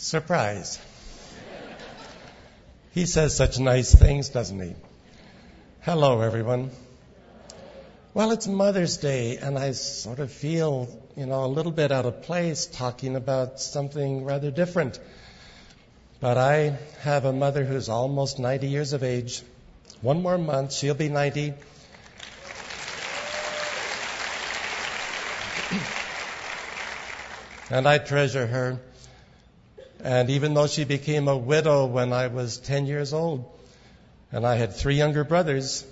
Surprise. He says such nice things, doesn't he? Hello, everyone. Well, it's Mother's Day, and I sort of feel, you know, a little bit out of place talking about something rather different. But I have a mother who's almost 90 years of age. One more month, she'll be 90. and I treasure her. And even though she became a widow when I was 10 years old, and I had three younger brothers,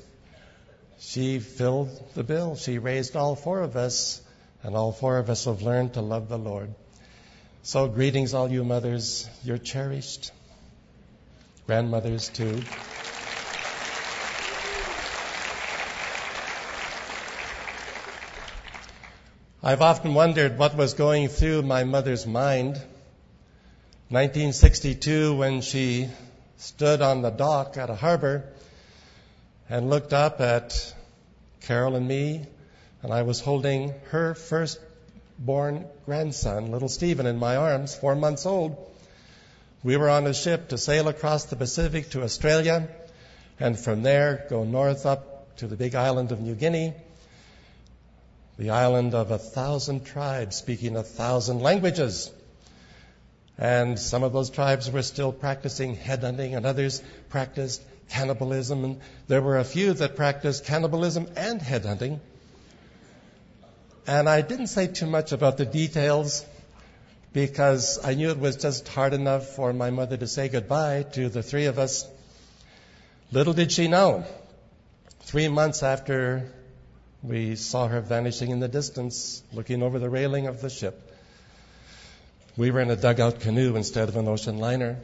she filled the bill. She raised all four of us, and all four of us have learned to love the Lord. So, greetings, all you mothers. You're cherished. Grandmothers, too. I've often wondered what was going through my mother's mind. 1962, when she stood on the dock at a harbor and looked up at Carol and me, and I was holding her first-born grandson, little Stephen, in my arms, four months old. We were on a ship to sail across the Pacific to Australia, and from there go north up to the big island of New Guinea the island of a thousand tribes speaking a thousand languages. And some of those tribes were still practicing headhunting, and others practiced cannibalism. And there were a few that practiced cannibalism and headhunting. And I didn't say too much about the details because I knew it was just hard enough for my mother to say goodbye to the three of us. Little did she know, three months after we saw her vanishing in the distance, looking over the railing of the ship. We were in a dugout canoe instead of an ocean liner,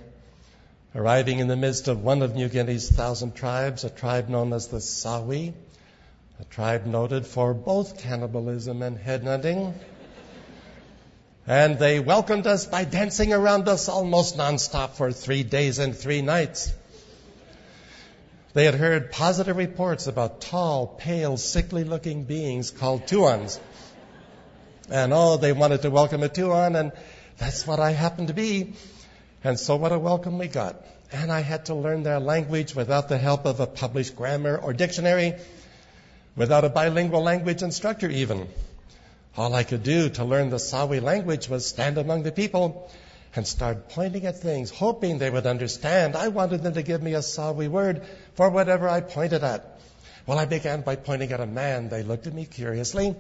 arriving in the midst of one of New Guinea's thousand tribes, a tribe known as the Sawi, a tribe noted for both cannibalism and headhunting. And they welcomed us by dancing around us almost nonstop for three days and three nights. They had heard positive reports about tall, pale, sickly looking beings called Tuans. And oh, they wanted to welcome a Tuan, and that's what I happened to be. And so what a welcome we got. And I had to learn their language without the help of a published grammar or dictionary, without a bilingual language instructor even. All I could do to learn the Sawi language was stand among the people and start pointing at things, hoping they would understand. I wanted them to give me a Sawi word for whatever I pointed at. Well, I began by pointing at a man. They looked at me curiously.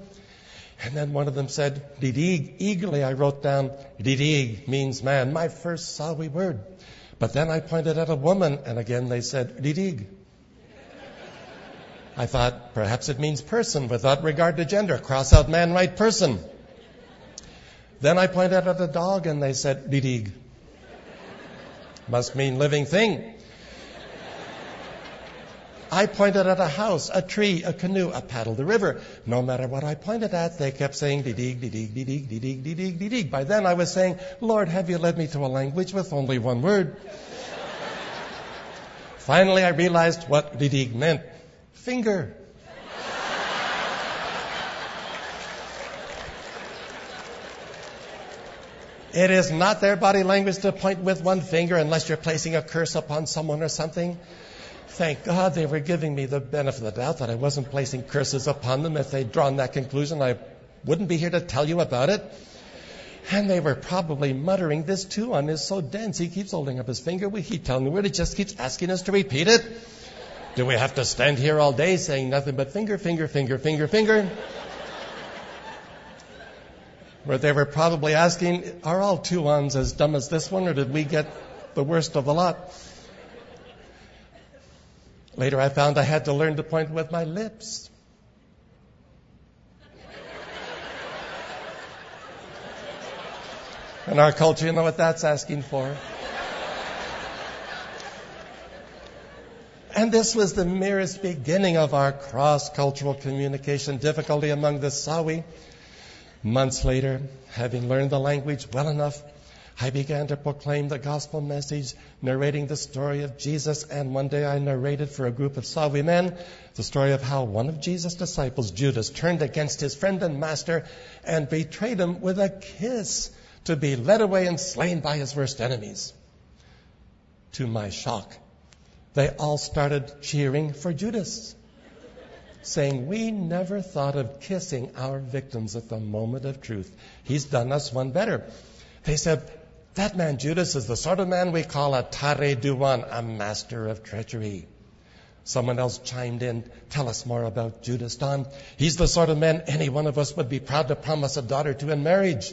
And then one of them said, Didig. Eagerly I wrote down, Didig means man, my first Sawi word. But then I pointed at a woman, and again they said, Didig. I thought, perhaps it means person without regard to gender. Cross out man, right person. Then I pointed at a dog and they said, Didig. Must mean living thing. I pointed at a house, a tree, a canoe, a paddle, the river. No matter what I pointed at, they kept saying, didig, didig, didig, didig. By then I was saying, Lord, have you led me to a language with only one word? Finally, I realized what didig meant. Finger. It is not their body language to point with one finger unless you're placing a curse upon someone or something. Thank God they were giving me the benefit of the doubt that I wasn't placing curses upon them. If they'd drawn that conclusion, I wouldn't be here to tell you about it. And they were probably muttering, this Tuan is so dense, he keeps holding up his finger. We keep telling him, it just keeps asking us to repeat it. Do we have to stand here all day saying nothing but finger, finger, finger, finger, finger? where they were probably asking, are all Tuans as dumb as this one, or did we get the worst of the lot? Later I found I had to learn to point with my lips. In our culture, you know what that's asking for. And this was the merest beginning of our cross-cultural communication difficulty among the Sawi. Months later, having learned the language well enough, I began to proclaim the gospel message, narrating the story of Jesus. And one day I narrated for a group of Sawi men the story of how one of Jesus' disciples, Judas, turned against his friend and master and betrayed him with a kiss. to be led away and slain by his worst enemies. To my shock, they all started cheering for Judas, saying, We never thought of kissing our victims at the moment of truth. He's done us one better. They said, That man Judas is the sort of man we call a tare duwan, a master of treachery. Someone else chimed in, Tell us more about Judas, Don. He's the sort of man any one of us would be proud to promise a daughter to in marriage.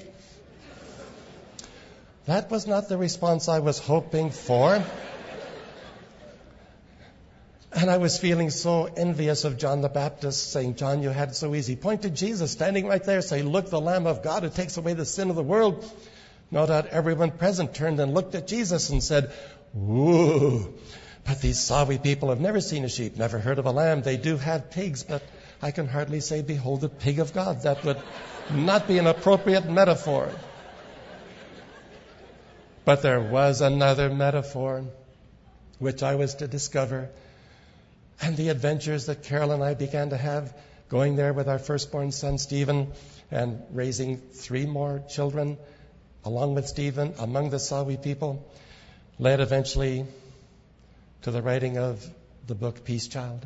That was not the response I was hoping for. And I was feeling so envious of John the Baptist, saying, John, you had it so easy. Point to Jesus standing right there, say, Look, the Lamb of God who takes away the sin of the world. No doubt everyone present turned and looked at Jesus and said, Whoa. But these Sawi people have never seen a sheep, never heard of a lamb. They do have pigs, but I can hardly say, Behold the pig of God. That would not be an appropriate metaphor. But there was another metaphor which I was to discover. And the adventures that Carol and I began to have going there with our firstborn son Stephen and raising three more children along with Stephen among the Sawi people led eventually to the writing of the book Peace Child.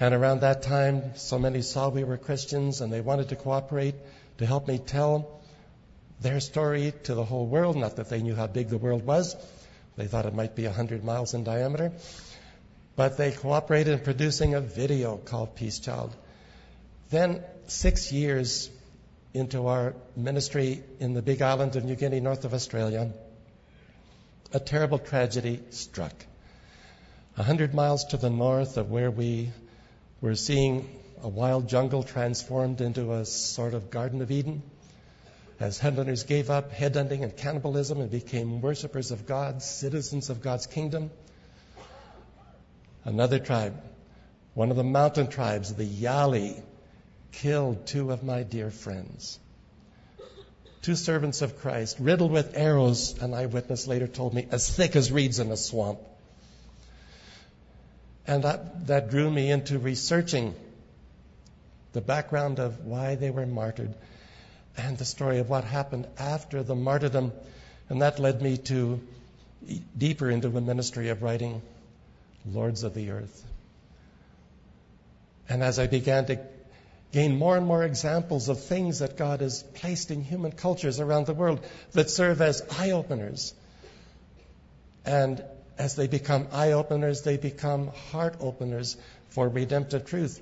And around that time, so many Sawi were Christians and they wanted to cooperate to help me tell their story to the whole world. Not that they knew how big the world was. They thought it might be 100 miles in diameter. But they cooperated in producing a video called Peace Child. Then, six years into our ministry in the big island of New Guinea, north of Australia, a terrible tragedy struck. A hundred miles to the north of where we were seeing a wild jungle transformed into a sort of Garden of Eden as headhunters gave up headhunting and cannibalism and became worshippers of God, citizens of God's kingdom. Another tribe, one of the mountain tribes, the Yali, killed two of my dear friends. Two servants of Christ, riddled with arrows, an eyewitness later told me, as thick as reeds in a swamp. And that, that drew me into researching the background of why they were martyred and the story of what happened after the martyrdom. And that led me to deeper into the ministry of writing Lords of the Earth. And as I began to gain more and more examples of things that God has placed in human cultures around the world that serve as eye openers. And as they become eye openers, they become heart openers for redemptive truth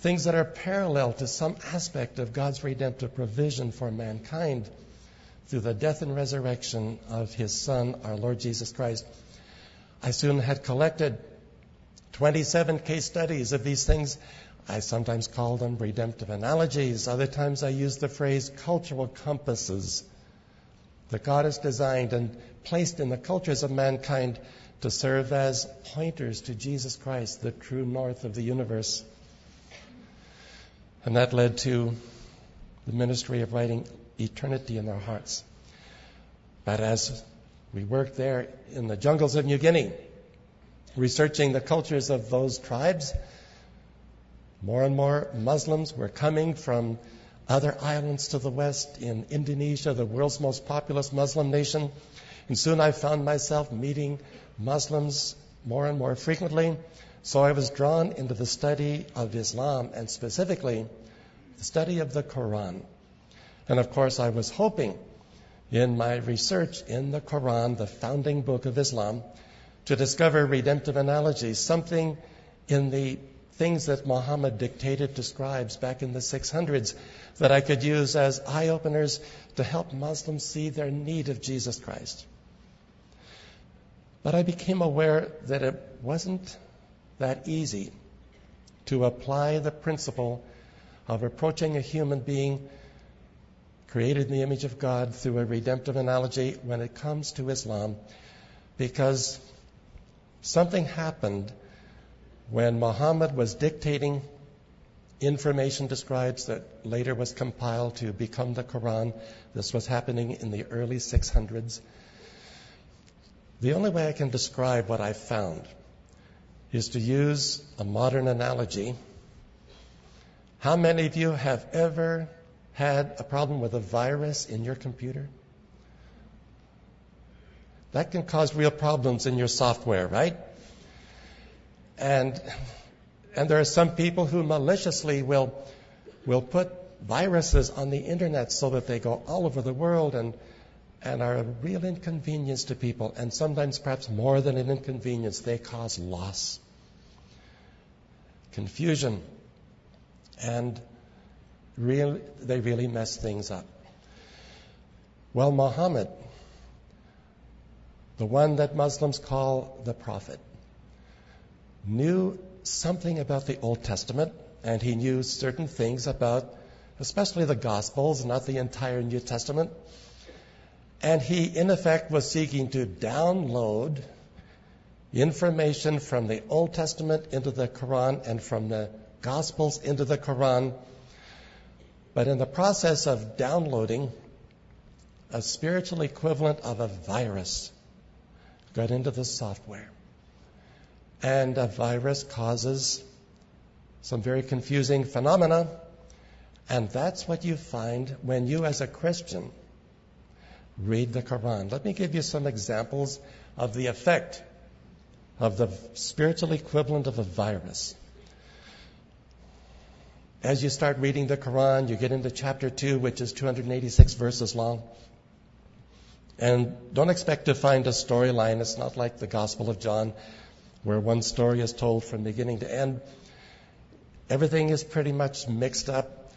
things that are parallel to some aspect of God's redemptive provision for mankind through the death and resurrection of His Son, our Lord Jesus Christ. I soon had collected 27 case studies of these things. I sometimes call them redemptive analogies. Other times I use the phrase cultural compasses that God has designed and placed in the cultures of mankind to serve as pointers to Jesus Christ, the true north of the universe. And that led to the ministry of writing eternity in their hearts. But as we worked there in the jungles of New Guinea, researching the cultures of those tribes, more and more Muslims were coming from other islands to the west in Indonesia, the world's most populous Muslim nation. And soon I found myself meeting Muslims more and more frequently so I was drawn into the study of Islam and specifically the study of the Quran. And of course, I was hoping in my research in the Quran, the founding book of Islam, to discover redemptive analogies, something in the things that Muhammad dictated to scribes back in the 600s that I could use as eye openers to help Muslims see their need of Jesus Christ. But I became aware that it wasn't that easy to apply the principle of approaching a human being created in the image of God through a redemptive analogy when it comes to Islam because something happened when Muhammad was dictating information to scribes that later was compiled to become the Quran. This was happening in the early 600s. The only way I can describe what I found is to use a modern analogy. How many of you have ever had a problem with a virus in your computer? That can cause real problems in your software, right? And, and there are some people who maliciously will, will put viruses on the internet so that they go all over the world and, and are a real inconvenience to people. And sometimes, perhaps more than an inconvenience, they cause loss, confusion, and real, they really mess things up. Well, Muhammad, the one that Muslims call the prophet, knew something about the Old Testament, and he knew certain things about, especially the Gospels, not the entire New Testament. And he, in effect, was seeking to download information from the Old Testament into the Quran and from the Gospels into the Quran. But in the process of downloading, a spiritual equivalent of a virus got into the software. And a virus causes some very confusing phenomena. And that's what you find when you, as a Christian, read the Quran. Let me give you some examples of the effect of the spiritual equivalent of a virus. As you start reading the Quran, you get into chapter 2, which is 286 verses long. And don't expect to find a storyline. It's not like the Gospel of John, where one story is told from beginning to end. Everything is pretty much mixed up.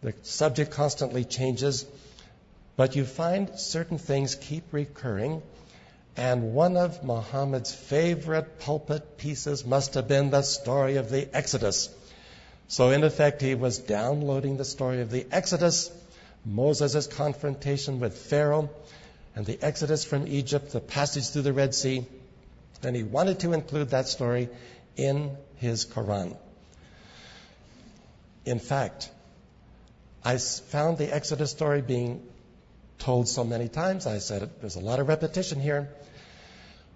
The subject constantly changes. But you find certain things keep recurring. And one of Muhammad's favorite pulpit pieces must have been the story of the Exodus. So, in effect, he was downloading the story of the Exodus, Moses' confrontation with Pharaoh, and the Exodus from Egypt, the passage through the Red Sea. And he wanted to include that story in his Quran. In fact, I found the Exodus story being told so many times. I said, there's a lot of repetition here.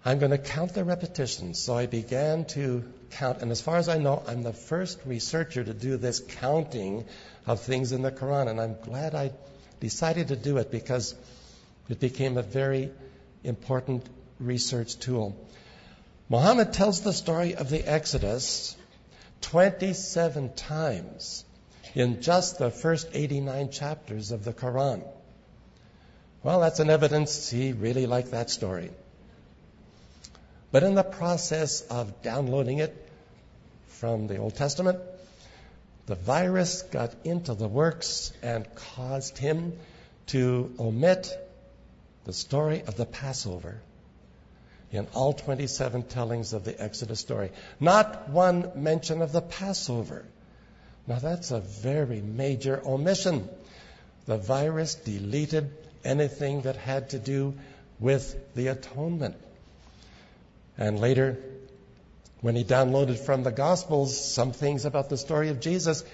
I'm going to count the repetitions. So I began to count. And as far as I know, I'm the first researcher to do this counting of things in the Quran. And I'm glad I decided to do it because it became a very important research tool. Muhammad tells the story of the Exodus 27 times in just the first 89 chapters of the Quran. Well, that's an evidence he really liked that story. But in the process of downloading it from the Old Testament, the virus got into the works and caused him to omit the story of the Passover in all 27 tellings of the Exodus story. Not one mention of the Passover. Now that's a very major omission. The virus deleted anything that had to do with the atonement. And later, when he downloaded from the Gospels some things about the story of Jesus,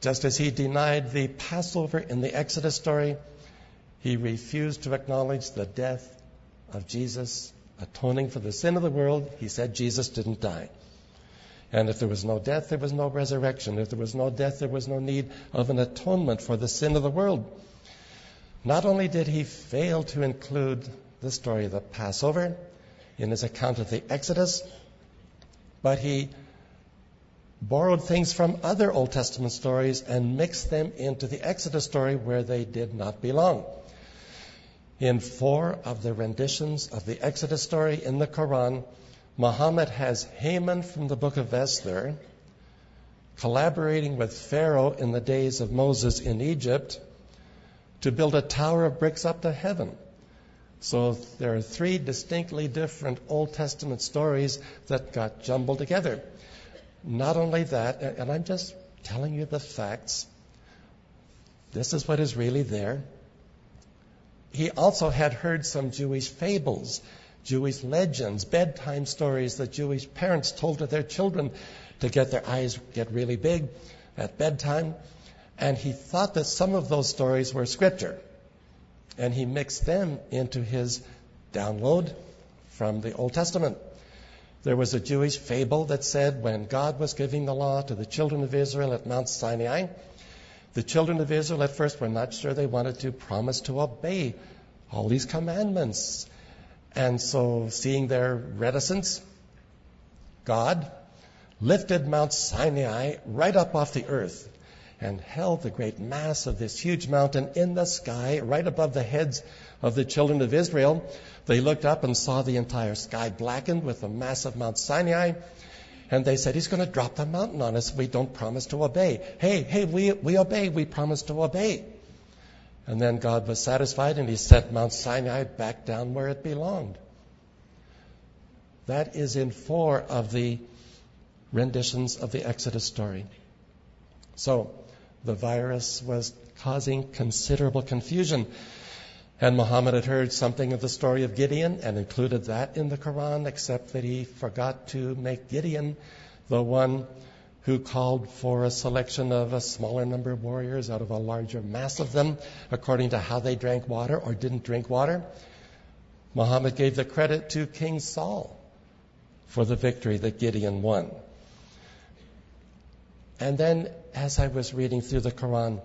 just as he denied the Passover in the Exodus story, he refused to acknowledge the death of Jesus atoning for the sin of the world. He said Jesus didn't die. And if there was no death, there was no resurrection. If there was no death, there was no need of an atonement for the sin of the world. Not only did he fail to include the story of the Passover in his account of the Exodus, but he borrowed things from other Old Testament stories and mixed them into the Exodus story where they did not belong. In four of the renditions of the Exodus story in the Quran, Muhammad has Haman from the book of Esther collaborating with Pharaoh in the days of Moses in Egypt to build a tower of bricks up to heaven. So there are three distinctly different Old Testament stories that got jumbled together. Not only that, and I'm just telling you the facts, this is what is really there he also had heard some Jewish fables, Jewish legends, bedtime stories that Jewish parents told to their children to get their eyes get really big at bedtime. And he thought that some of those stories were scripture. And he mixed them into his download from the Old Testament. There was a Jewish fable that said when God was giving the law to the children of Israel at Mount Sinai, The children of Israel at first were not sure they wanted to promise to obey all these commandments. And so, seeing their reticence, God lifted Mount Sinai right up off the earth and held the great mass of this huge mountain in the sky right above the heads of the children of Israel. They looked up and saw the entire sky blackened with the mass of Mount Sinai. And they said, He's going to drop the mountain on us. We don't promise to obey. Hey, hey, we, we obey. We promise to obey. And then God was satisfied and He sent Mount Sinai back down where it belonged. That is in four of the renditions of the Exodus story. So, the virus was causing considerable confusion. And Muhammad had heard something of the story of Gideon and included that in the Quran, except that he forgot to make Gideon the one who called for a selection of a smaller number of warriors out of a larger mass of them, according to how they drank water or didn't drink water. Muhammad gave the credit to King Saul for the victory that Gideon won. And then, as I was reading through the Quran,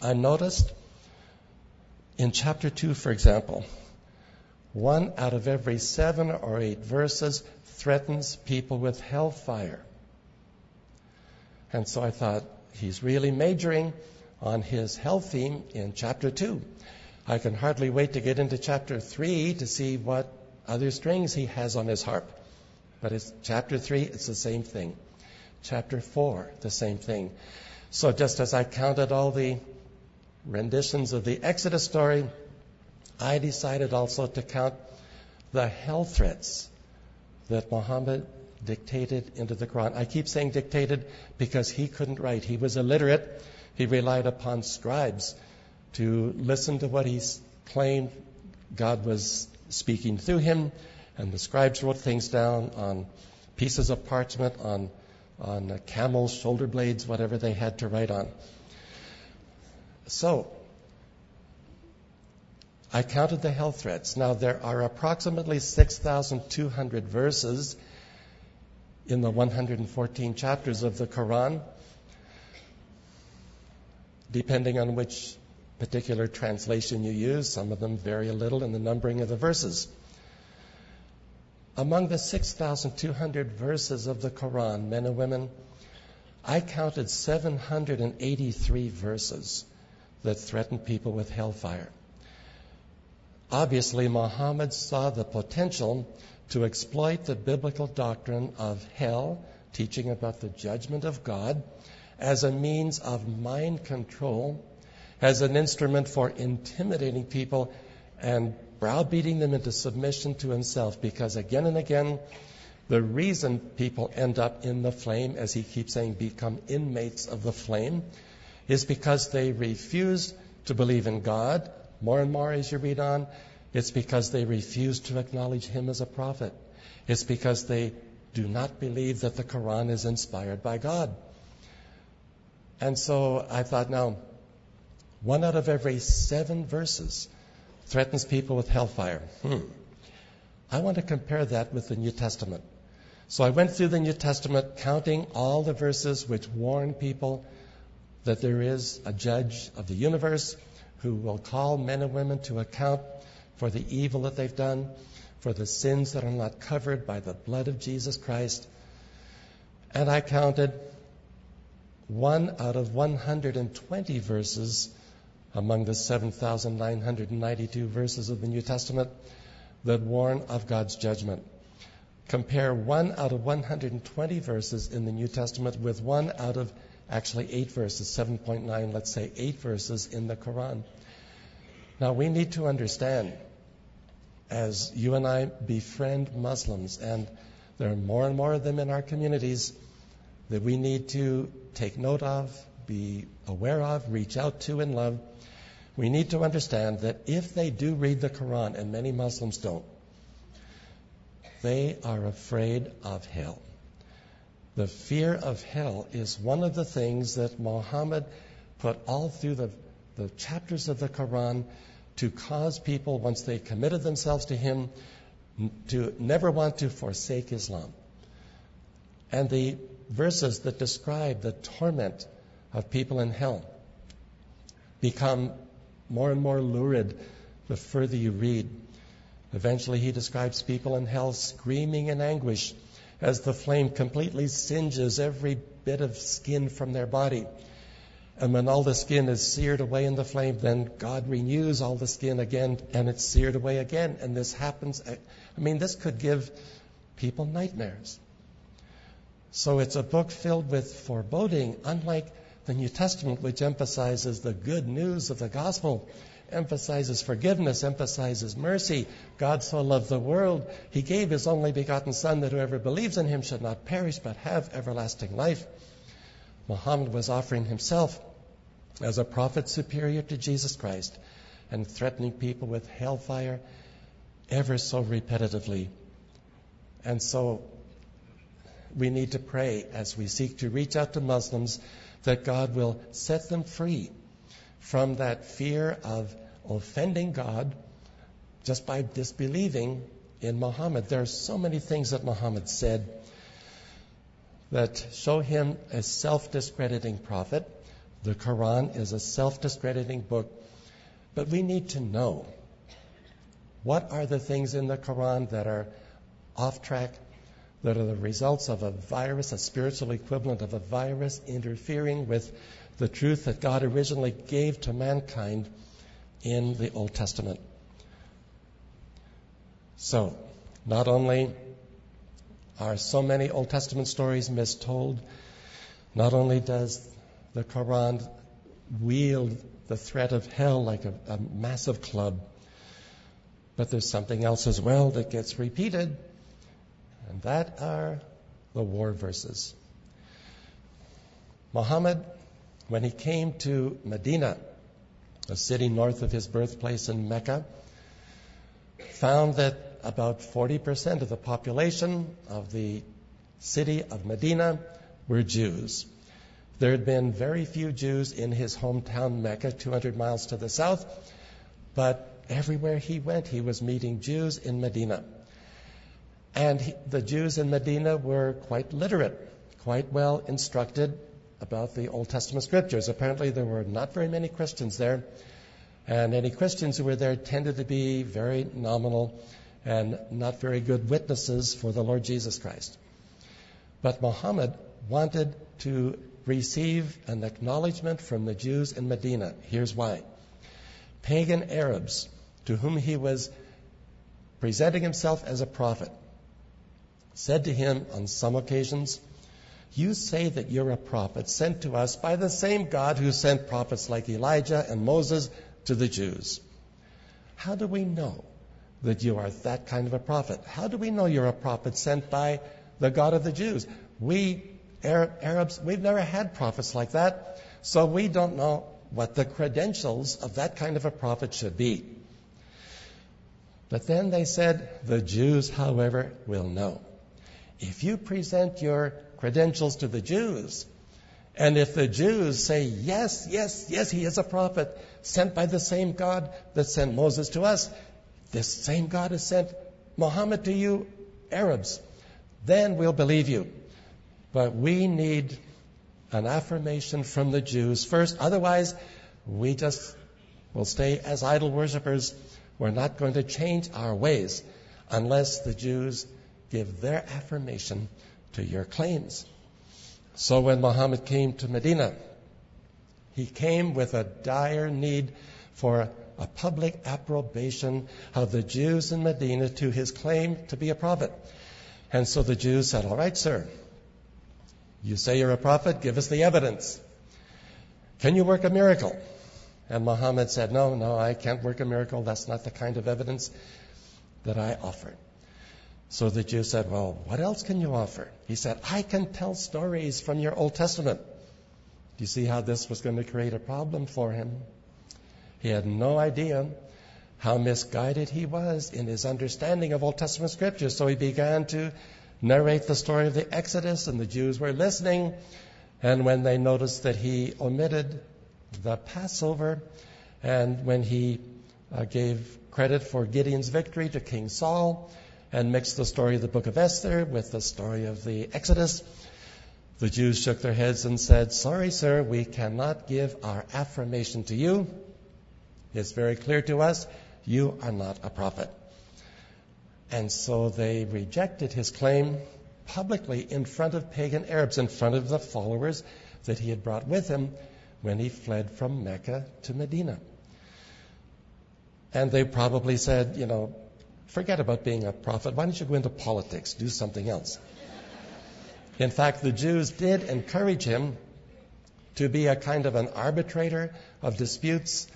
I noticed in chapter 2, for example, one out of every seven or eight verses threatens people with hellfire. And so I thought, he's really majoring on his hell theme in chapter 2. I can hardly wait to get into chapter 3 to see what other strings he has on his harp. But it's chapter 3, it's the same thing. Chapter 4, the same thing. So just as I counted all the renditions of the Exodus story, I decided also to count the hell threats that Muhammad dictated into the Quran. I keep saying dictated because he couldn't write. He was illiterate. He relied upon scribes to listen to what he claimed God was speaking through him, and the scribes wrote things down on pieces of parchment, on on camels' shoulder blades, whatever they had to write on. So, I counted the hell threats. Now, there are approximately 6,200 verses in the 114 chapters of the Quran, depending on which particular translation you use. Some of them vary a little in the numbering of the verses. Among the 6,200 verses of the Quran, men and women, I counted 783 verses that threatened people with hellfire. Obviously, Muhammad saw the potential to exploit the biblical doctrine of hell, teaching about the judgment of God, as a means of mind control, as an instrument for intimidating people and browbeating them into submission to himself because again and again, the reason people end up in the flame, as he keeps saying, become inmates of the flame, is because they refuse to believe in God. More and more as you read on, it's because they refuse to acknowledge him as a prophet. It's because they do not believe that the Quran is inspired by God. And so I thought, now, one out of every seven verses threatens people with hellfire. Hmm. I want to compare that with the New Testament. So I went through the New Testament counting all the verses which warn people that there is a judge of the universe who will call men and women to account for the evil that they've done, for the sins that are not covered by the blood of Jesus Christ. And I counted one out of 120 verses among the 7,992 verses of the New Testament that warn of God's judgment. Compare one out of 120 verses in the New Testament with one out of actually eight verses, 7.9, let's say eight verses in the Quran. Now we need to understand as you and I befriend Muslims, and there are more and more of them in our communities, that we need to take note of, be aware of, reach out to, and love we need to understand that if they do read the Quran, and many Muslims don't, they are afraid of hell. The fear of hell is one of the things that Muhammad put all through the, the chapters of the Quran to cause people, once they committed themselves to him, to never want to forsake Islam. And the verses that describe the torment of people in hell become more and more lurid the further you read. Eventually, he describes people in hell screaming in anguish as the flame completely singes every bit of skin from their body. And when all the skin is seared away in the flame, then God renews all the skin again and it's seared away again. And this happens. I mean, this could give people nightmares. So it's a book filled with foreboding, unlike the New Testament, which emphasizes the good news of the gospel, emphasizes forgiveness, emphasizes mercy. God so loved the world, he gave his only begotten Son that whoever believes in him should not perish but have everlasting life. Muhammad was offering himself as a prophet superior to Jesus Christ and threatening people with hellfire ever so repetitively. And so we need to pray as we seek to reach out to Muslims that God will set them free from that fear of offending God just by disbelieving in Muhammad. There are so many things that Muhammad said that show him a self discrediting prophet. The Quran is a self discrediting book. But we need to know what are the things in the Quran that are off track, that are the results of a virus, a spiritual equivalent of a virus interfering with the truth that God originally gave to mankind in the Old Testament. So, not only are so many Old Testament stories mistold, not only does the Quran wield the threat of hell like a, a massive club, but there's something else as well that gets repeated and that are the war verses. Muhammad, when he came to Medina, a city north of his birthplace in Mecca, found that about 40% of the population of the city of Medina were Jews. There had been very few Jews in his hometown Mecca, 200 miles to the south, but everywhere he went, he was meeting Jews in Medina. And he, the Jews in Medina were quite literate, quite well instructed about the Old Testament scriptures. Apparently, there were not very many Christians there, and any Christians who were there tended to be very nominal and not very good witnesses for the Lord Jesus Christ. But Muhammad wanted to receive an acknowledgement from the Jews in Medina. Here's why. Pagan Arabs, to whom he was presenting himself as a prophet, said to him on some occasions, You say that you're a prophet sent to us by the same God who sent prophets like Elijah and Moses to the Jews. How do we know that you are that kind of a prophet? How do we know you're a prophet sent by the God of the Jews? We Arabs, we've never had prophets like that, so we don't know what the credentials of that kind of a prophet should be. But then they said, the Jews, however, will know. If you present your credentials to the Jews, and if the Jews say, yes, yes, yes, he is a prophet sent by the same God that sent Moses to us, this same God has sent Muhammad to you, Arabs, then we'll believe you. But we need an affirmation from the Jews first. Otherwise, we just will stay as idol worshippers. We're not going to change our ways unless the Jews give their affirmation to your claims. So when Muhammad came to Medina, he came with a dire need for a public approbation of the Jews in Medina to his claim to be a prophet. And so the Jews said, All right, sir, you say you're a prophet, give us the evidence. Can you work a miracle? And Muhammad said, No, no, I can't work a miracle. That's not the kind of evidence that I offer. So the Jew said, Well, what else can you offer? He said, I can tell stories from your Old Testament. Do you see how this was going to create a problem for him? He had no idea how misguided he was in his understanding of Old Testament scriptures. So he began to narrate the story of the Exodus, and the Jews were listening. And when they noticed that he omitted the Passover, and when he uh, gave credit for Gideon's victory to King Saul, and mixed the story of the book of Esther with the story of the Exodus, The Jews shook their heads and said, Sorry, sir, we cannot give our affirmation to you. It's very clear to us, you are not a prophet. And so they rejected his claim publicly in front of pagan Arabs, in front of the followers that he had brought with him when he fled from Mecca to Medina. And they probably said, you know, forget about being a prophet. Why don't you go into politics? Do something else. In fact, the Jews did encourage him to be a kind of an arbitrator of disputes,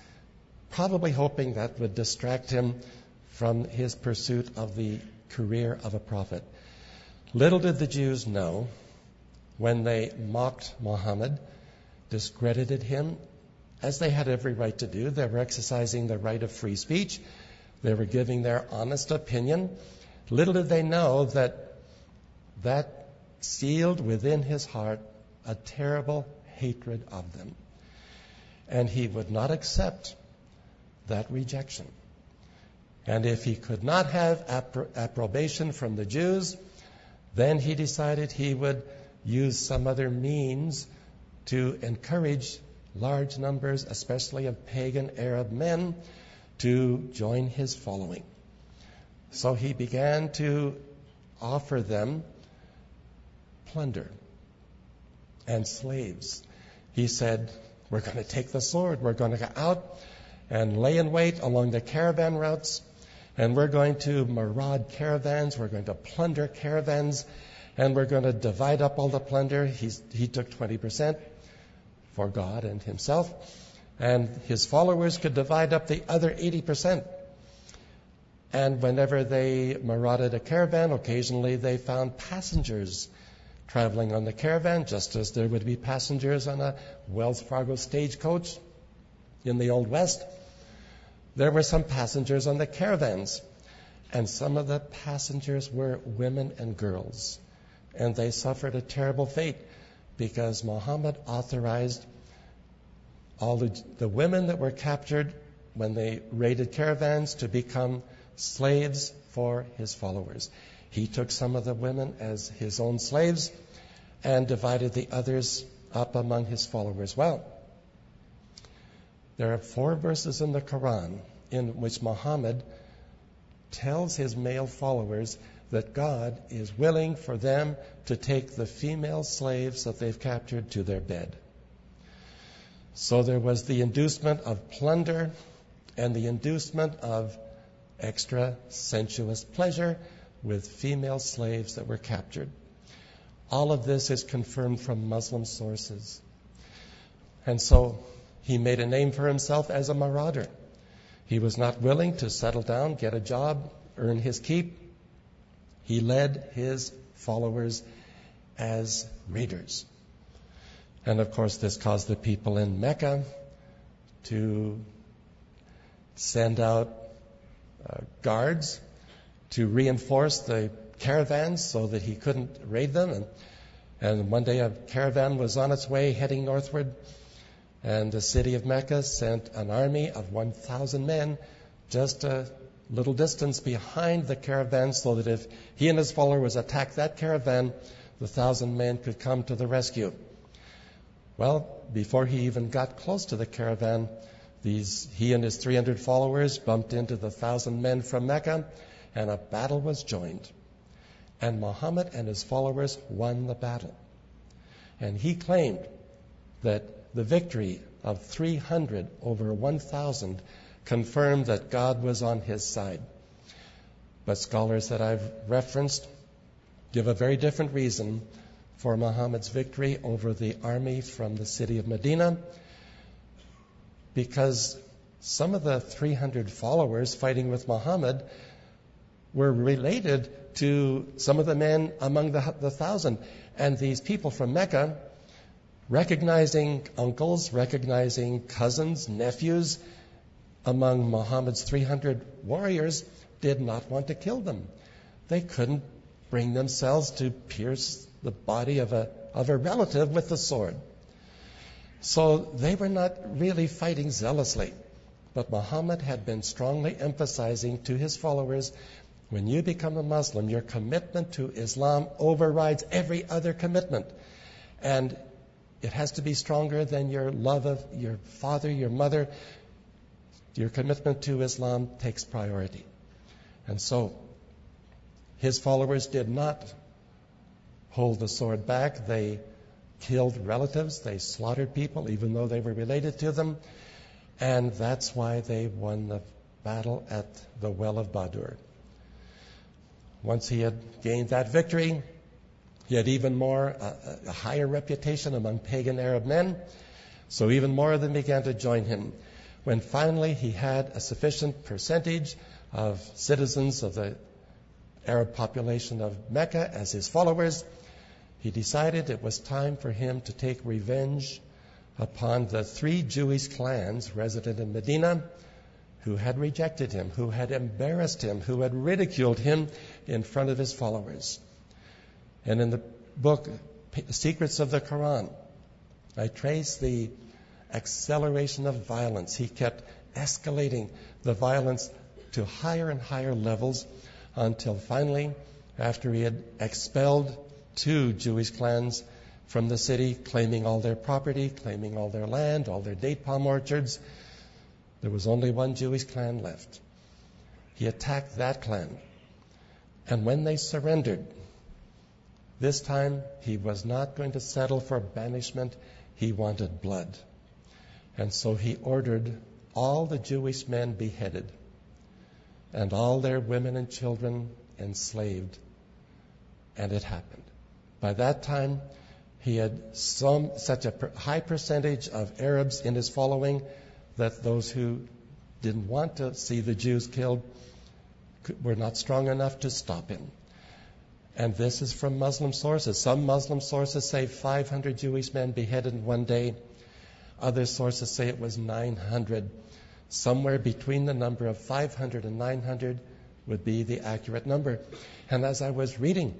probably hoping that would distract him from his pursuit of the career of a prophet. Little did the Jews know when they mocked Muhammad, discredited him, as they had every right to do. They were exercising their right of free speech. They were giving their honest opinion. Little did they know that that sealed within his heart a terrible hatred of them. And he would not accept that rejection. And if he could not have appro- approbation from the Jews, then he decided he would use some other means to encourage large numbers, especially of pagan Arab men, to join his following. So he began to offer them plunder and slaves. He said, We're going to take the sword, we're going to go out and lay in wait along the caravan routes and we're going to maraud caravans, we're going to plunder caravans, and we're going to divide up all the plunder. He's, he took 20% for God and himself, and his followers could divide up the other 80%. And whenever they marauded a caravan, occasionally they found passengers traveling on the caravan, just as there would be passengers on a Wells Fargo stagecoach in the Old West. There were some passengers on the caravans, and some of the passengers were women and girls. And they suffered a terrible fate because Muhammad authorized all the, the women that were captured when they raided caravans to become slaves for his followers. He took some of the women as his own slaves and divided the others up among his followers. Well, there are four verses in the Quran in which Muhammad tells his male followers that God is willing for them to take the female slaves that they've captured to their bed. So there was the inducement of plunder and the inducement of extra sensuous pleasure with female slaves that were captured. All of this is confirmed from Muslim sources. And so he made a name for himself as a marauder. He was not willing to settle down, get a job, earn his keep. He led his followers as raiders. And of course, this caused the people in Mecca to send out uh, guards to reinforce the caravans so that he couldn't raid them. And, and one day a caravan was on its way heading northward and the city of Mecca sent an army of 1,000 men just a little distance behind the caravan so that if he and his followers attacked that caravan, the thousand men could come to the rescue. Well, before he even got close to the caravan, these, he and his 300 followers bumped into the thousand men from Mecca, and a battle was joined. And Muhammad and his followers won the battle. And he claimed that the victory of 300 over 1,000 confirmed that God was on his side. But scholars that I've referenced give a very different reason for Muhammad's victory over the army from the city of Medina because some of the 300 followers fighting with Muhammad were related to some of the men among the, the thousand. And these people from Mecca recognizing uncles, recognizing cousins, nephews among Muhammad's 300 warriors, did not want to kill them. They couldn't bring themselves to pierce the body of a, of a relative with the sword. So they were not really fighting zealously. But Muhammad had been strongly emphasizing to his followers when you become a Muslim, your commitment to Islam overrides every other commitment. And it has to be stronger than your love of your father, your mother. Your commitment to Islam takes priority. And so, his followers did not hold the sword back. They killed relatives, they slaughtered people, even though they were related to them. And that's why they won the battle at the Well of Badr. Once he had gained that victory, he had even more, uh, a higher reputation among pagan Arab men. So even more of them began to join him. When finally he had a sufficient percentage of citizens of the Arab population of Mecca as his followers, he decided it was time for him to take revenge upon the three Jewish clans resident in Medina who had rejected him, who had embarrassed him, who had ridiculed him in front of his followers. And in the book, Secrets of the Quran, I trace the acceleration of violence. He kept escalating the violence to higher and higher levels until finally, after he had expelled two Jewish clans from the city, claiming all their property, claiming all their land, all their date palm orchards, there was only one Jewish clan left. He attacked that clan. And when they surrendered, this time he was not going to settle for banishment, he wanted blood. And so he ordered all the Jewish men beheaded and all their women and children enslaved. And it happened. By that time, he had some, such a high percentage of Arabs in his following that those who didn't want to see the Jews killed were not strong enough to stop him. And this is from Muslim sources. Some Muslim sources say 500 Jewish men beheaded in one day. Other sources say it was 900. Somewhere between the number of 500 and 900 would be the accurate number. And as I was reading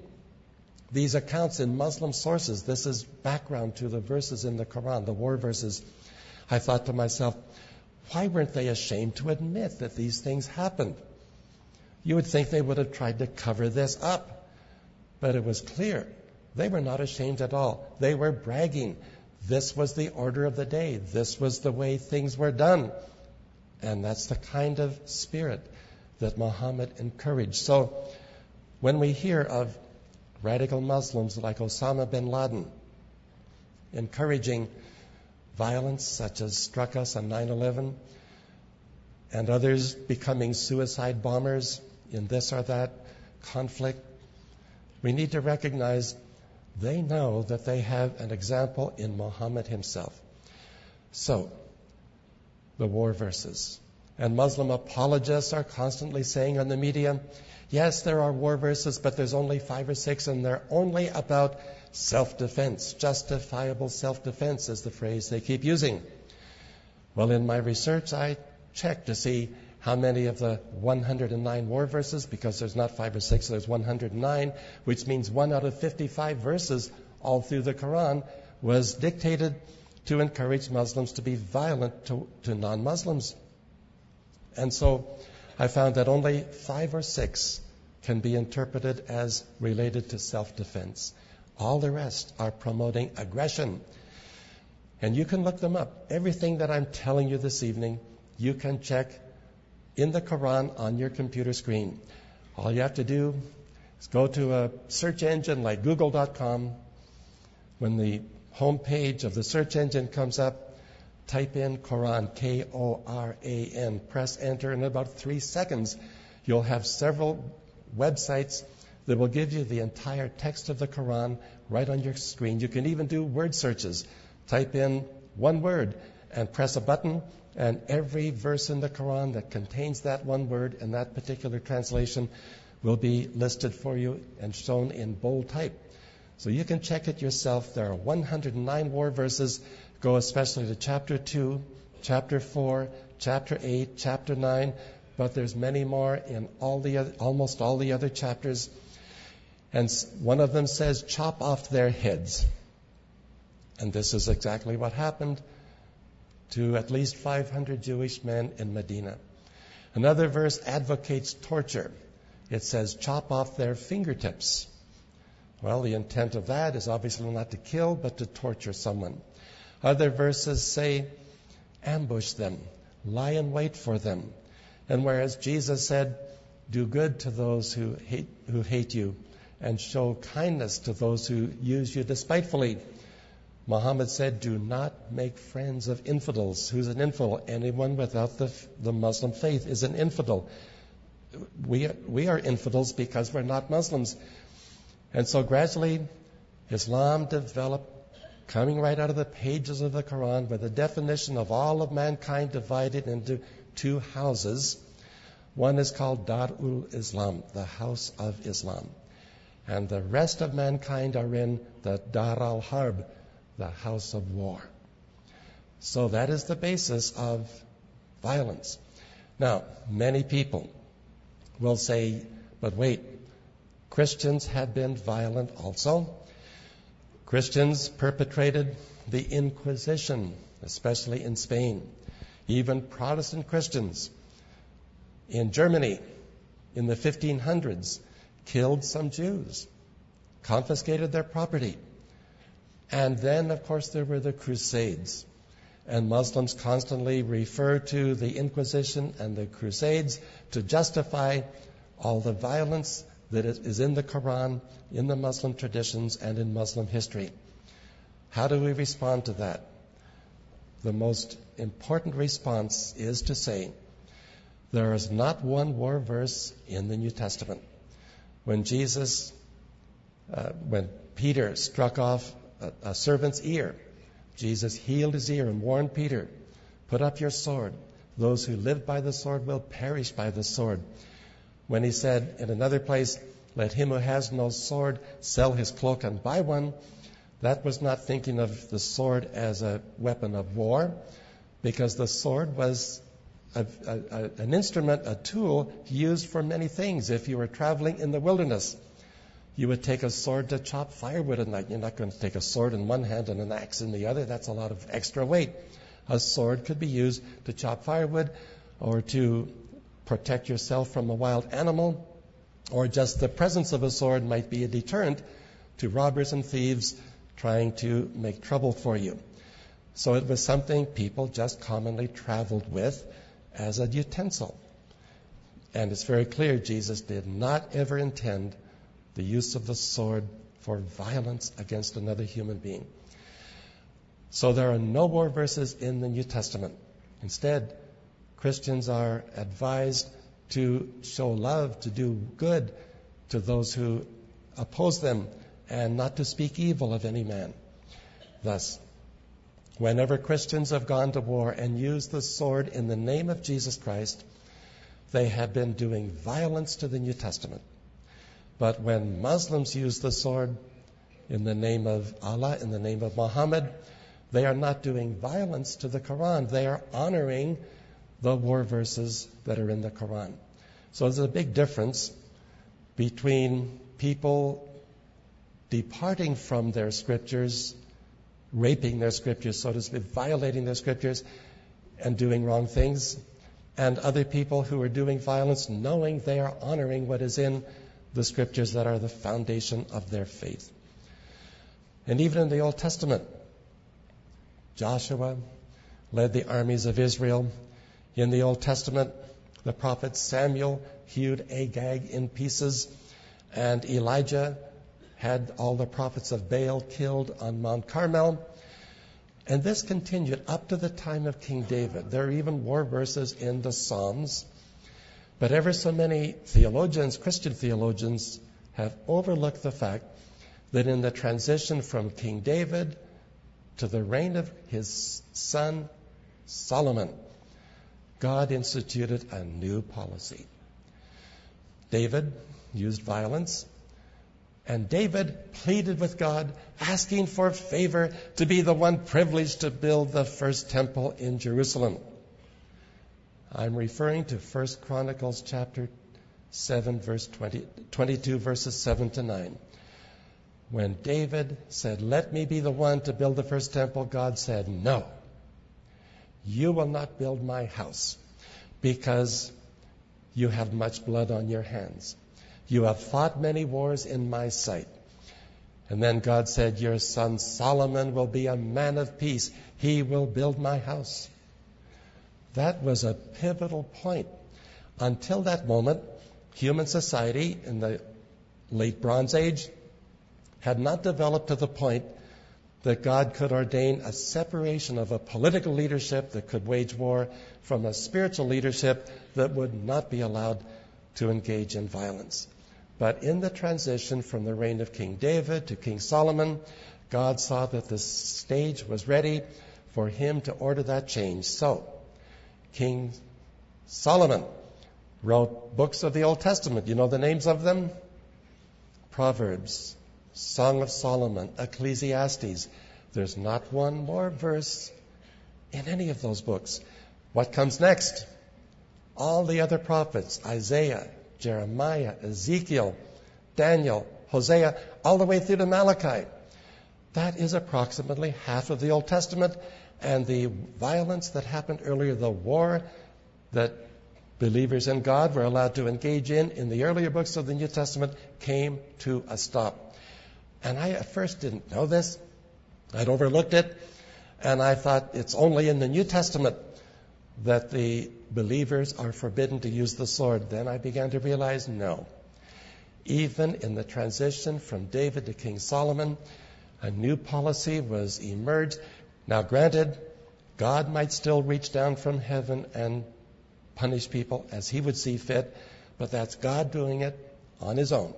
these accounts in Muslim sources, this is background to the verses in the Quran, the war verses. I thought to myself, why weren't they ashamed to admit that these things happened? You would think they would have tried to cover this up. But it was clear. They were not ashamed at all. They were bragging. This was the order of the day. This was the way things were done. And that's the kind of spirit that Muhammad encouraged. So when we hear of radical Muslims like Osama bin Laden encouraging violence such as struck us on 9 11, and others becoming suicide bombers in this or that conflict, we need to recognize they know that they have an example in Muhammad himself. So, the war verses. And Muslim apologists are constantly saying on the media, yes, there are war verses, but there's only five or six, and they're only about self defense. Justifiable self defense is the phrase they keep using. Well, in my research, I checked to see how many of the 109 war verses, because there's not five or six, there's 109, which means one out of 55 verses all through the Quran was dictated to encourage Muslims to be violent to, to non Muslims. And so I found that only five or six can be interpreted as related to self defense. All the rest are promoting aggression. And you can look them up. Everything that I'm telling you this evening, you can check in the Quran on your computer screen. All you have to do is go to a search engine like google.com. When the home page of the search engine comes up, type in Quran, K O R A N, press enter, and in about three seconds, you'll have several websites that will give you the entire text of the Quran right on your screen. You can even do word searches. Type in one word and press a button, and every verse in the Quran that contains that one word and that particular translation will be listed for you and shown in bold type. So you can check it yourself. There are 109 war verses. Go especially to chapter 2, chapter 4, chapter 8, chapter 9, but there's many more in all the other, almost all the other chapters. And one of them says, chop off their heads. And this is exactly what happened to at least 500 Jewish men in Medina. Another verse advocates torture. It says, chop off their fingertips. Well, the intent of that is obviously not to kill, but to torture someone. Other verses say, ambush them, lie in wait for them. And whereas Jesus said, do good to those who hate, who hate you and show kindness to those who use you despitefully. Muhammad said, do not make friends of infidels. Who's an infidel? Anyone without the, the Muslim faith is an infidel. We, we are infidels because we're not Muslims. And so gradually, Islam developed, coming right out of the pages of the Quran, with the definition of all of mankind divided into two houses. One is called Darul Islam, the house of Islam. And the rest of mankind are in the Dar al Harb, the house of war. So that is the basis of violence. Now, many people will say, but wait, Christians have been violent also. Christians perpetrated the Inquisition, especially in Spain. Even Protestant Christians in Germany in the 1500s killed some Jews, confiscated their property. And then, of course, there were the Crusades. And Muslims constantly refer to the Inquisition and the Crusades to justify all the violence that is in the Quran, in the Muslim traditions, and in Muslim history. How do we respond to that? The most important response is to say, there is not one war verse in the New Testament. When Jesus, uh, when Peter struck off a, a servant's ear, Jesus healed his ear and warned Peter, put up your sword. Those who live by the sword will perish by the sword when he said in another place, Let him who has no sword sell his cloak and buy one, that was not thinking of the sword as a weapon of war, because the sword was a, a, an instrument, a tool used for many things. If you were traveling in the wilderness, you would take a sword to chop firewood at night. You're not going to take a sword in one hand and an axe in the other. That's a lot of extra weight. A sword could be used to chop firewood or to protect yourself from a wild animal, or just the presence of a sword might be a deterrent to robbers and thieves trying to make trouble for you. So it was something people just commonly traveled with as a utensil. And it's very clear Jesus did not ever intend the use of the sword for violence against another human being. So there are no war verses in the New Testament. Instead, Christians are advised to show love, to do good to those who oppose them, and not to speak evil of any man. Thus, whenever Christians have gone to war and used the sword in the name of Jesus Christ, they have been doing violence to the New Testament. But when Muslims use the sword in the name of Allah, in the name of Muhammad, they are not doing violence to the Quran. They are honoring the war verses that are in the Quran. So there's a big difference between people departing from their scriptures, raping their scriptures, so to speak, violating their scriptures, and doing wrong things, and other people who are doing violence knowing they are honoring what is in the scriptures that are the foundation of their faith. And even in the Old Testament, Joshua led the armies of Israel in the Old Testament, the prophet Samuel hewed Agag in pieces, and Elijah had all the prophets of Baal killed on Mount Carmel. And this continued up to the time of King David. There are even war verses in the Psalms. But ever so many theologians, Christian theologians, have overlooked the fact that in the transition from King David to the reign of his son Solomon, God instituted a new policy. David used violence, and David pleaded with God, asking for favor to be the one privileged to build the first temple in Jerusalem. I'm referring to 1 Chronicles chapter 7 verse 20, 22 verses 7 to 9. When David said, let me be the one to build the first temple, God said, no. You will not build my house because you have much blood on your hands. You have fought many wars in my sight. And then God said, Your son Solomon will be a man of peace. He will build my house. That was a pivotal point. Until that moment, human society in the late Bronze Age had not developed to the point that God could ordain a separation of a political leadership that could wage war from a spiritual leadership that would not be allowed to engage in violence. But in the transition from the reign of King David to King Solomon, God saw that the stage was ready for him to order that change. So, King Solomon wrote books of the Old Testament. You know the names of them? Proverbs, Song of Solomon, Ecclesiastes. There's not one war verse in any of those books. What comes next? All the other prophets, Isaiah, Jeremiah, Ezekiel, Daniel, Hosea, all the way through to Malachi. That is approximately half of the Old Testament. And the violence that happened earlier, the war that believers in God were allowed to engage in in the earlier books of the New Testament, came to a stop. And I at first didn't know this. I'd overlooked it. And I thought it's only in the New Testament that the believers are forbidden to use the sword. Then I began to realize no. Even in the transition from David to King Solomon, a new policy was emerged. Now, granted, God might still reach down from heaven and punish people as he would see fit, but that's God doing it on his own.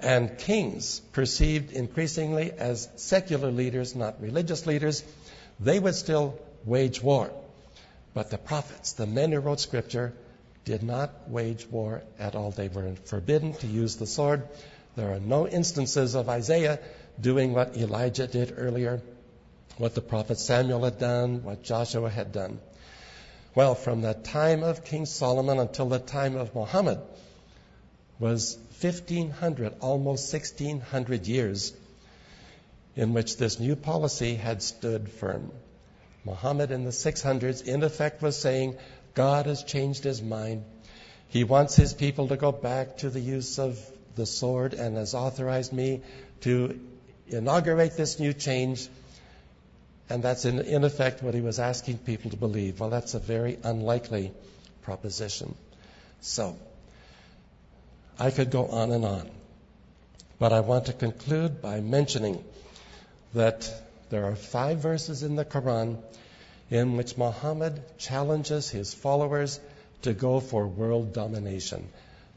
And kings, perceived increasingly as secular leaders, not religious leaders, they would still wage war. But the prophets, the men who wrote scripture, did not wage war at all. They were forbidden to use the sword. There are no instances of Isaiah doing what Elijah did earlier, what the prophet Samuel had done, what Joshua had done. Well, from the time of King Solomon until the time of Muhammad was 1500, almost 1600 years in which this new policy had stood firm. Muhammad in the 600s, in effect, was saying, God has changed his mind. He wants his people to go back to the use of the sword and has authorized me to inaugurate this new change. And that's in, in effect what he was asking people to believe. Well, that's a very unlikely proposition. So, I could go on and on. But I want to conclude by mentioning that there are five verses in the Quran in which Muhammad challenges his followers to go for world domination.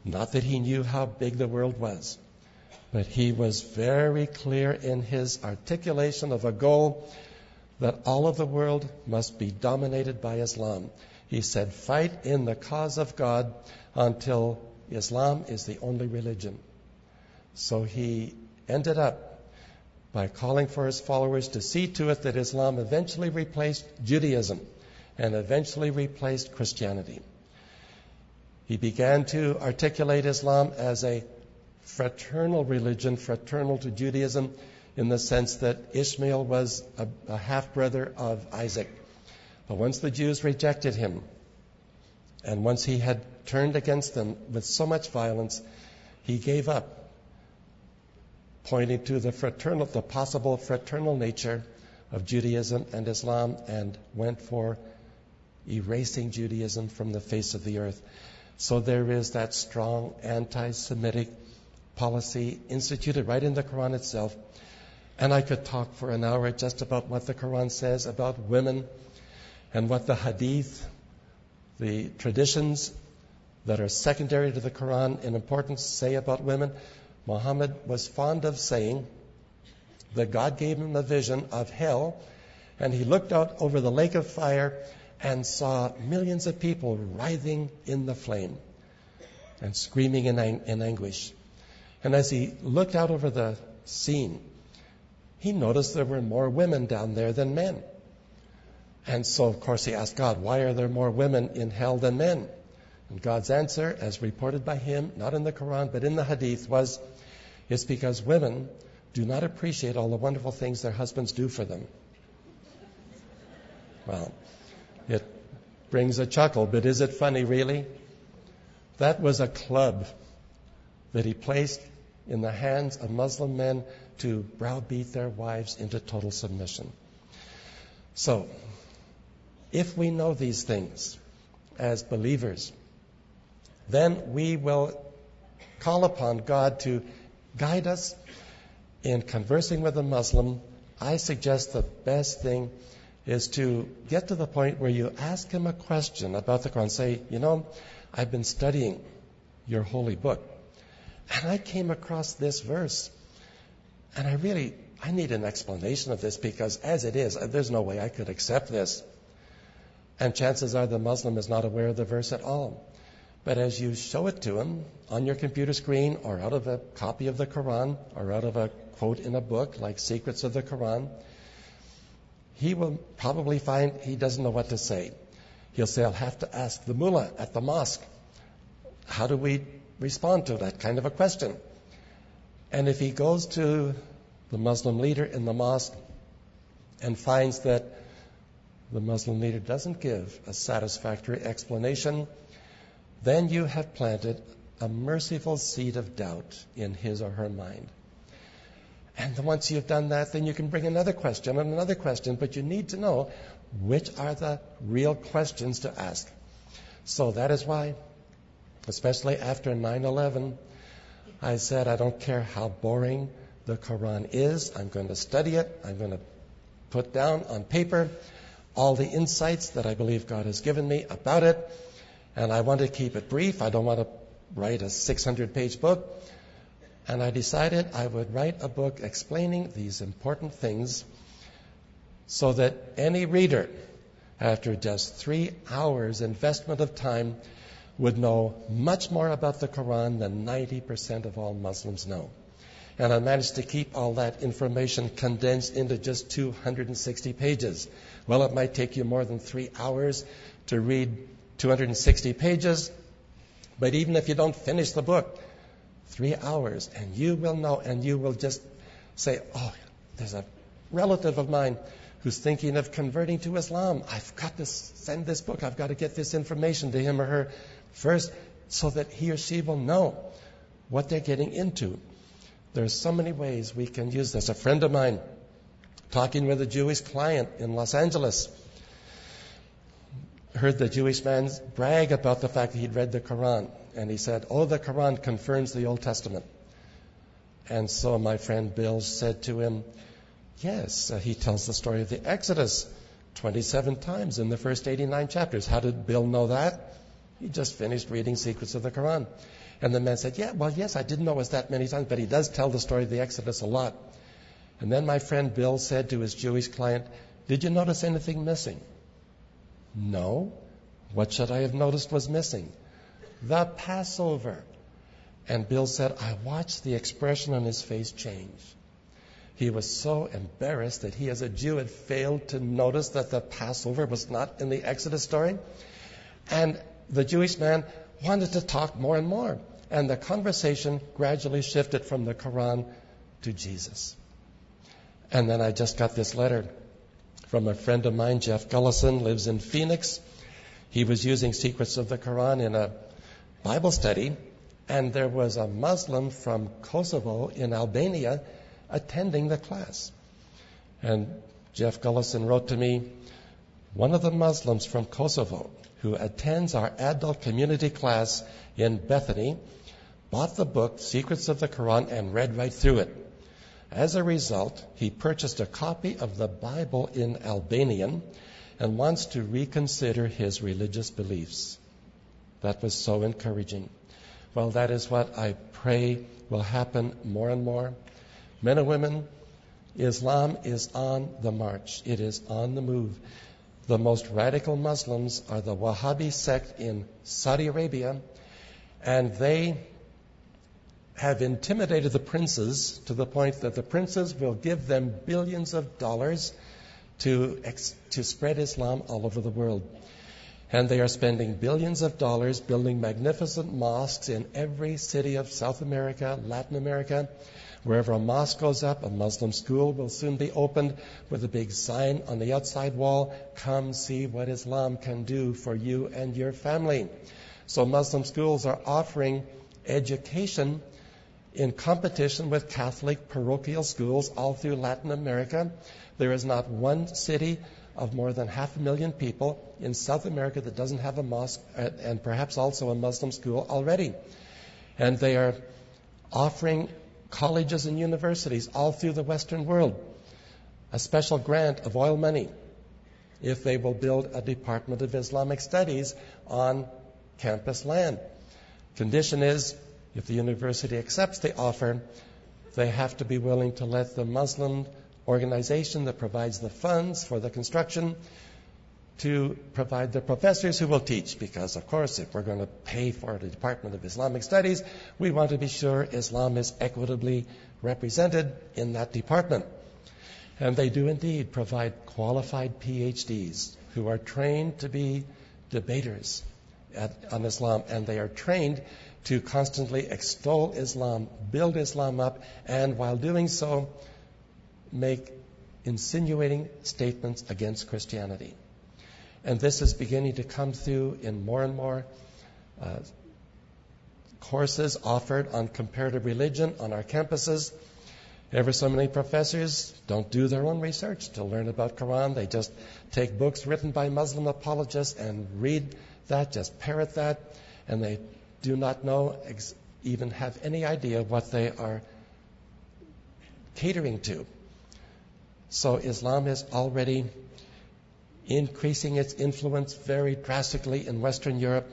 Not that he knew how big the world was, but he was very clear in his articulation of a goal that all of the world must be dominated by Islam. He said, Fight in the cause of God until Islam is the only religion. So he ended up by calling for his followers to see to it that Islam eventually replaced Judaism and eventually replaced Christianity. He began to articulate Islam as a fraternal religion, fraternal to Judaism, in the sense that Ishmael was a, a half brother of Isaac. But once the Jews rejected him, and once he had turned against them with so much violence, he gave up pointing to the fraternal, the possible fraternal nature of Judaism and Islam, and went for erasing Judaism from the face of the earth. So there is that strong anti-Semitic policy instituted right in the Quran itself. And I could talk for an hour just about what the Quran says about women and what the Hadith, the traditions that are secondary to the Quran in importance, say about women. Muhammad was fond of saying that God gave him a vision of hell, and he looked out over the lake of fire and saw millions of people writhing in the flame and screaming in, in anguish. And as he looked out over the scene, he noticed there were more women down there than men. And so, of course, he asked God, why are there more women in hell than men? And God's answer, as reported by him, not in the Quran, but in the Hadith, was it's because women do not appreciate all the wonderful things their husbands do for them. Well, it brings a chuckle, but is it funny, really? That was a club that he placed in the hands of Muslim men to browbeat their wives into total submission. So, if we know these things as believers, then we will call upon God to guide us in conversing with a Muslim. I suggest the best thing is to get to the point where you ask him a question about the Quran. Say, you know, I've been studying your holy book, and I came across this verse, and I really I need an explanation of this because as it is, there's no way I could accept this. And chances are the Muslim is not aware of the verse at all. But as you show it to him on your computer screen or out of a copy of the Quran or out of a quote in a book like Secrets of the Quran, he will probably find he doesn't know what to say. He'll say, I'll have to ask the mullah at the mosque. How do we respond to that kind of a question? And if he goes to the Muslim leader in the mosque and finds that the Muslim leader doesn't give a satisfactory explanation, then you have planted a merciful seed of doubt in his or her mind. And once you've done that, then you can bring another question and another question, but you need to know which are the real questions to ask. So that is why, especially after 9 11, I said, I don't care how boring the Quran is. I'm going to study it. I'm going to put down on paper all the insights that I believe God has given me about it. And I want to keep it brief. I don't want to write a 600 page book. And I decided I would write a book explaining these important things so that any reader, after just three hours investment of time, would know much more about the Quran than 90% of all Muslims know. And I managed to keep all that information condensed into just 260 pages. Well, it might take you more than three hours to read 260 pages, but even if you don't finish the book, three hours, and you will know, and you will just say, Oh, there's a relative of mine who's thinking of converting to Islam. I've got to send this book. I've got to get this information to him or her first so that he or she will know what they're getting into. There's so many ways we can use this. A friend of mine, talking with a Jewish client in Los Angeles, heard the Jewish man brag about the fact that he'd read the Quran. And he said, Oh, the Quran confirms the Old Testament. And so my friend Bill said to him, Yes, uh, he tells the story of the Exodus 27 times in the first 89 chapters. How did Bill know that? He just finished reading Secrets of the Quran. And the man said, Yeah, well, yes, I didn't know it was that many times, but he does tell the story of the Exodus a lot. And then my friend Bill said to his Jewish client, Did you notice anything missing? No. What should I have noticed was missing? The Passover. And Bill said, I watched the expression on his face change. He was so embarrassed that he, as a Jew, had failed to notice that the Passover was not in the Exodus story. And the Jewish man wanted to talk more and more. And the conversation gradually shifted from the Quran to Jesus. And then I just got this letter from a friend of mine, Jeff Gullison, lives in Phoenix. He was using Secrets of the Quran in a Bible study, and there was a Muslim from Kosovo in Albania attending the class. And Jeff Gullison wrote to me, one of the Muslims from Kosovo who attends our adult community class in Bethany bought the book Secrets of the Quran and read right through it. As a result, he purchased a copy of the Bible in Albanian and wants to reconsider his religious beliefs. That was so encouraging. Well, that is what I pray will happen more and more. Men and women, Islam is on the march. It is on the move. The most radical Muslims are the Wahhabi sect in Saudi Arabia, and they have intimidated the princes to the point that the princes will give them billions of dollars to, to spread Islam all over the world. And they are spending billions of dollars building magnificent mosques in every city of South America, Latin America. Wherever a mosque goes up, a Muslim school will soon be opened with a big sign on the outside wall Come see what Islam can do for you and your family. So Muslim schools are offering education in competition with Catholic parochial schools all through Latin America. There is not one city of more than half a million people in South America that doesn't have a mosque uh, and perhaps also a Muslim school already. And they are offering colleges and universities all through the Western world a special grant of oil money if they will build a Department of Islamic Studies on campus land. Condition is, if the university accepts the offer, they have to be willing to let the Muslim organization that provides the funds for the construction to provide the professors who will teach. Because, of course, if we're going to pay for the Department of Islamic Studies, we want to be sure Islam is equitably represented in that department. And they do indeed provide qualified PhDs who are trained to be debaters at, on Islam, and they are trained to constantly extol Islam, build Islam up, and while doing so, make insinuating statements against Christianity. And this is beginning to come through in more and more uh, courses offered on comparative religion on our campuses. Ever so many professors don't do their own research to learn about Quran. They just take books written by Muslim apologists and read that, just parrot that, and they do not know, ex- even have any idea what they are catering to. So Islam is already increasing its influence very drastically in Western Europe.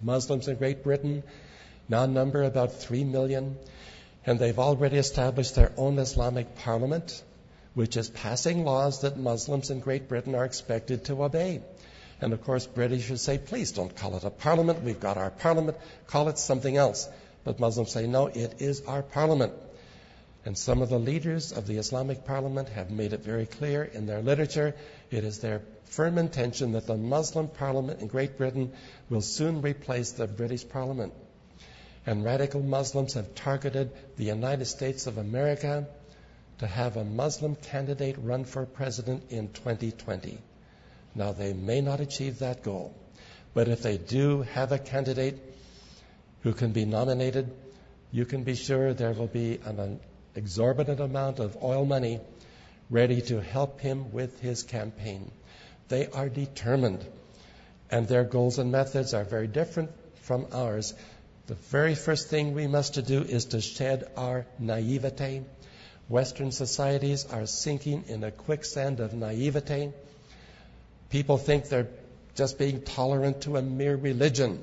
Muslims in Great Britain now number about 3 million. And they've already established their own Islamic parliament, which is passing laws that Muslims in Great Britain are expected to obey. And of course, British would say, please don't call it a parliament. We've got our parliament. Call it something else. But Muslims say, no, it is our parliament. And some of the leaders of the Islamic Parliament have made it very clear in their literature it is their firm intention that the Muslim Parliament in Great Britain will soon replace the British Parliament and radical Muslims have targeted the United States of America to have a Muslim candidate run for president in 2020. Now, they may not achieve that goal, but if they do have a candidate who can be nominated, you can be sure there will be an exorbitant amount of oil money ready to help him with his campaign. They are determined, and their goals and methods are very different from ours. The very first thing we must do is to shed our naivete. Western societies are sinking in a quicksand of naivete. People think they're just being tolerant to a mere religion.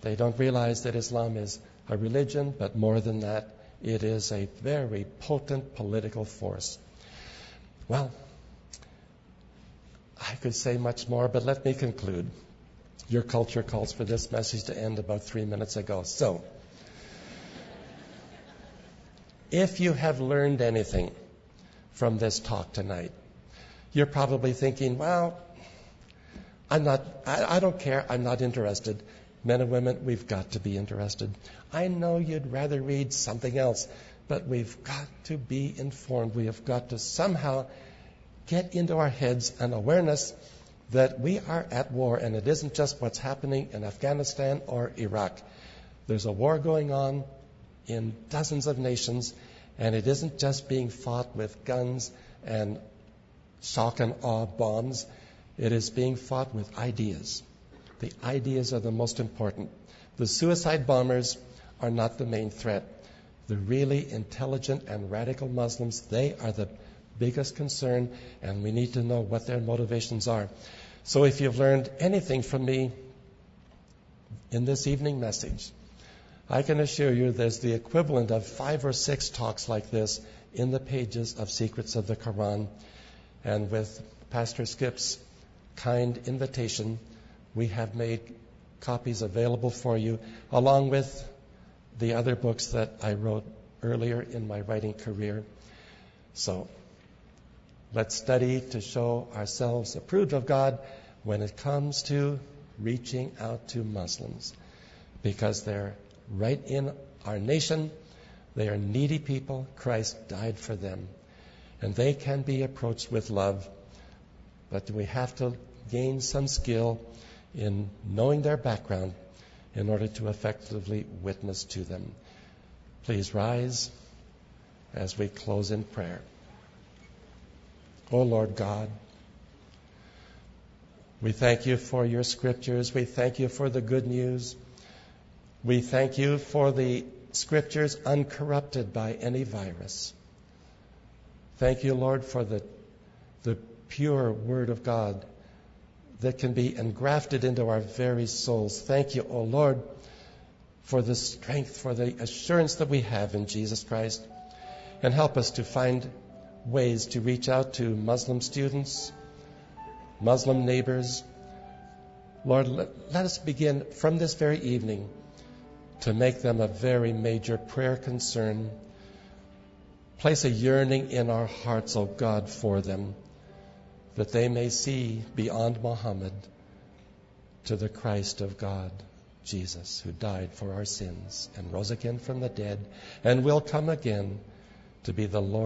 They don't realize that Islam is a religion, but more than that, it is a very potent political force. Well, I could say much more, but let me conclude. Your culture calls for this message to end about three minutes ago. So, if you have learned anything from this talk tonight, you're probably thinking, well, I'm not, I, I, don't care, I'm not interested. Men and women, we've got to be interested. I know you'd rather read something else, but we've got to be informed. We have got to somehow get into our heads an awareness that we are at war, and it isn't just what's happening in Afghanistan or Iraq. There's a war going on in dozens of nations, and it isn't just being fought with guns and shock and awe bombs. It is being fought with ideas. The ideas are the most important. The suicide bombers are not the main threat. The really intelligent and radical Muslims, they are the biggest concern, and we need to know what their motivations are. So if you've learned anything from me in this evening message, I can assure you there's the equivalent of five or six talks like this in the pages of Secrets of the Quran. And with Pastor Skip's kind invitation, we have made copies available for you, along with the other books that I wrote earlier in my writing career. So Let's study to show ourselves approved of God when it comes to reaching out to Muslims because they're right in our nation. They are needy people. Christ died for them. And they can be approached with love. But we have to gain some skill in knowing their background in order to effectively witness to them. Please rise as we close in prayer. O oh Lord God, we thank you for your scriptures. We thank you for the good news. We thank you for the scriptures uncorrupted by any virus. Thank you, Lord, for the, the pure word of God that can be engrafted into our very souls. Thank you, O oh Lord, for the strength, for the assurance that we have in Jesus Christ. And help us to find ways to reach out to Muslim students, Muslim neighbors. Lord, let, let us begin from this very evening to make them a very major prayer concern. Place a yearning in our hearts, O God, for them, that they may see beyond Muhammad to the Christ of God, Jesus, who died for our sins and rose again from the dead and will come again to be the Lord.